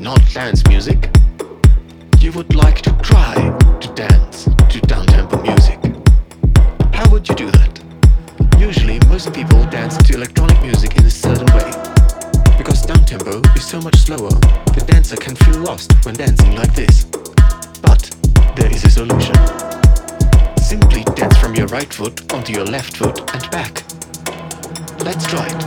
not dance music, you would like to try to dance to downtempo music. How would you do that? Usually, most people dance to electronic music in a certain way. Because downtempo is so much slower, the dancer can feel lost when dancing like this. But there is a solution. Simply dance from your right foot onto your left foot and back. Let's try it.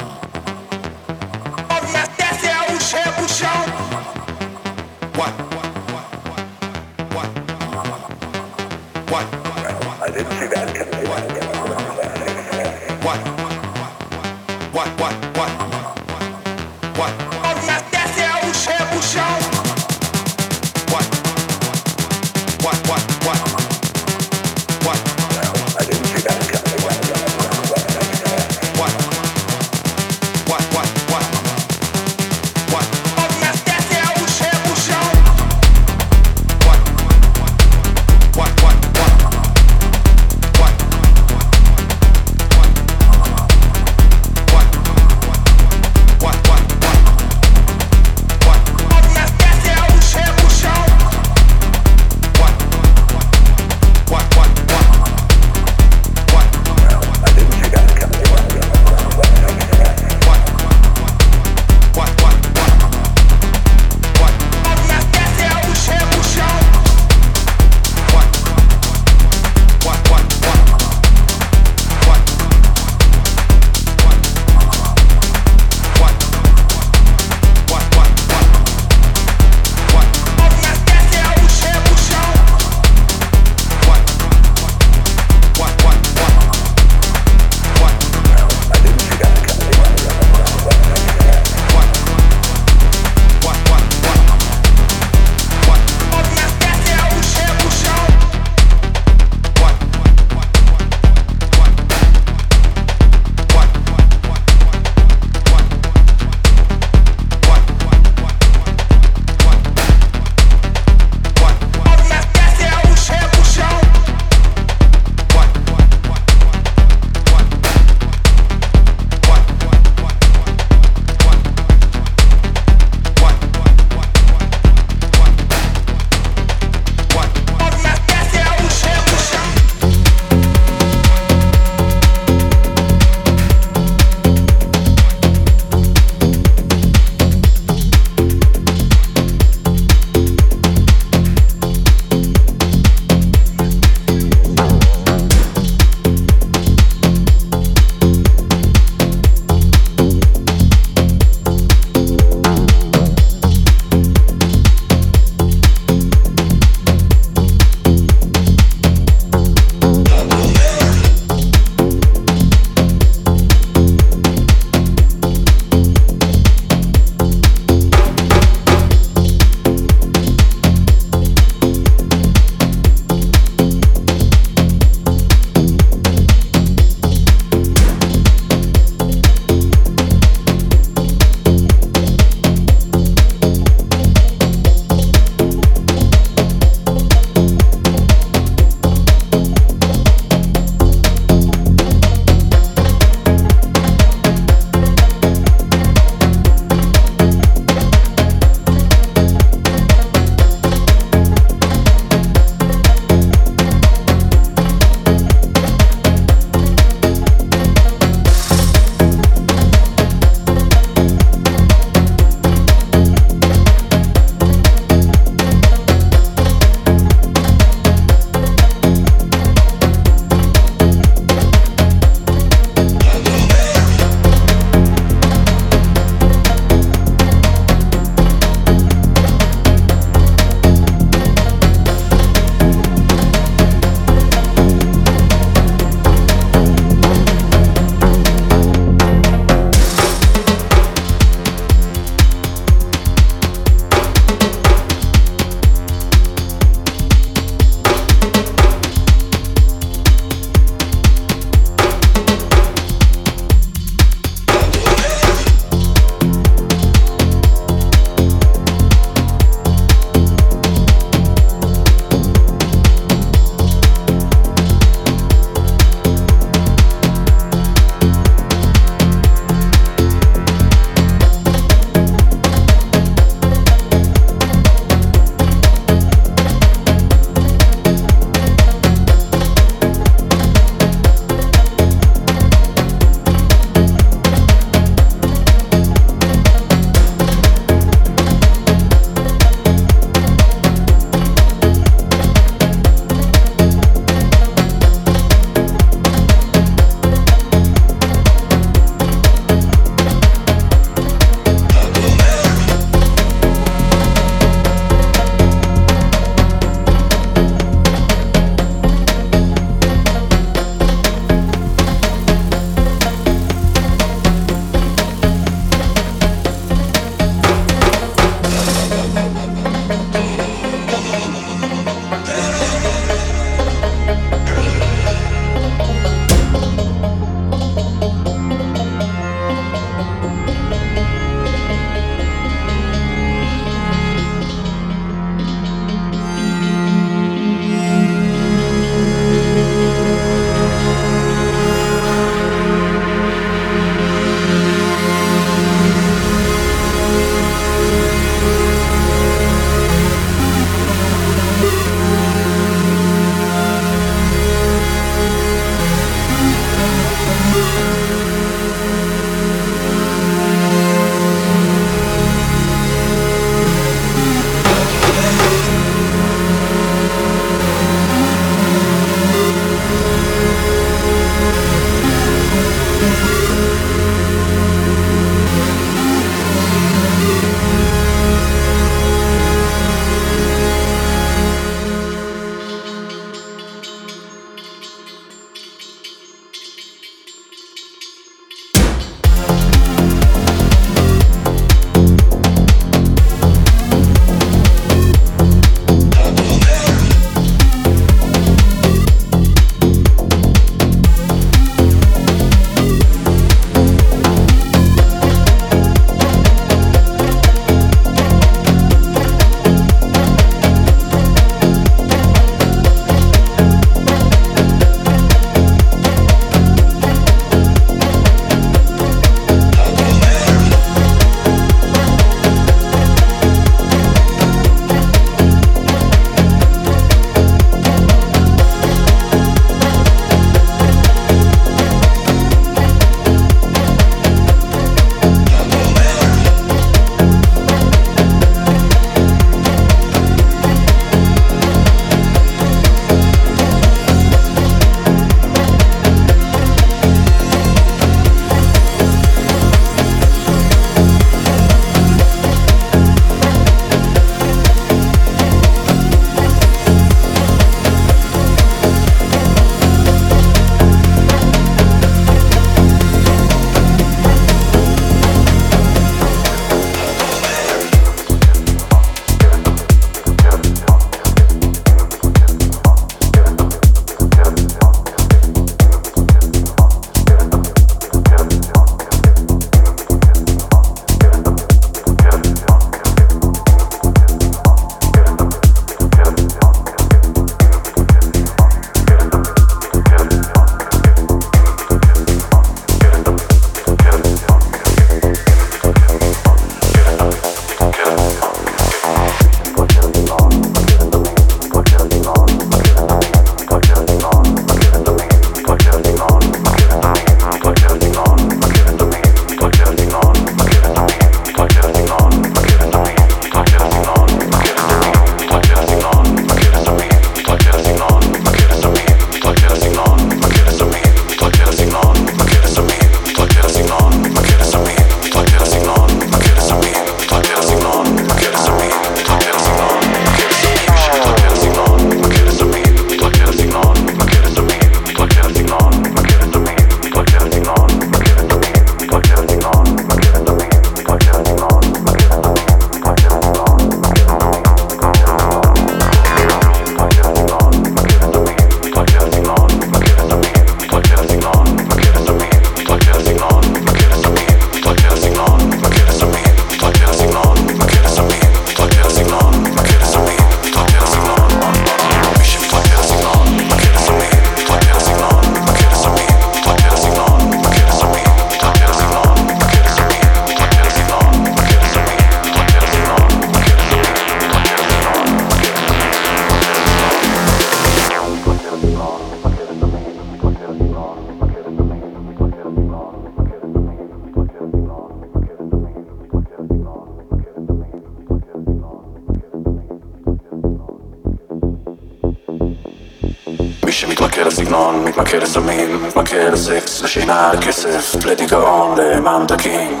לסקס, לשינה, לכסף, לדיכאון, לממתקים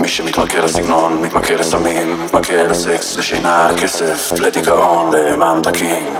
מי שמתמכר לסגנון, מתמכר לסמים, מתמכר לסקס, לשינה, לכסף, לדיכאון, לממתקים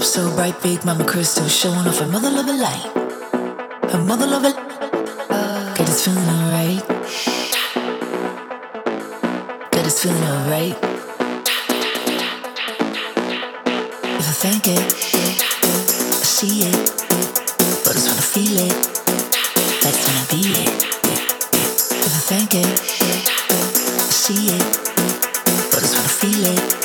up so bright, big mama crystal, showing off her mother love a light. Her mother love a uh, feeling alright. Got us feeling alright. If I think it, I see it, but I just wanna feel it. That's gonna be it. If I think it, I see it, but I just wanna feel it.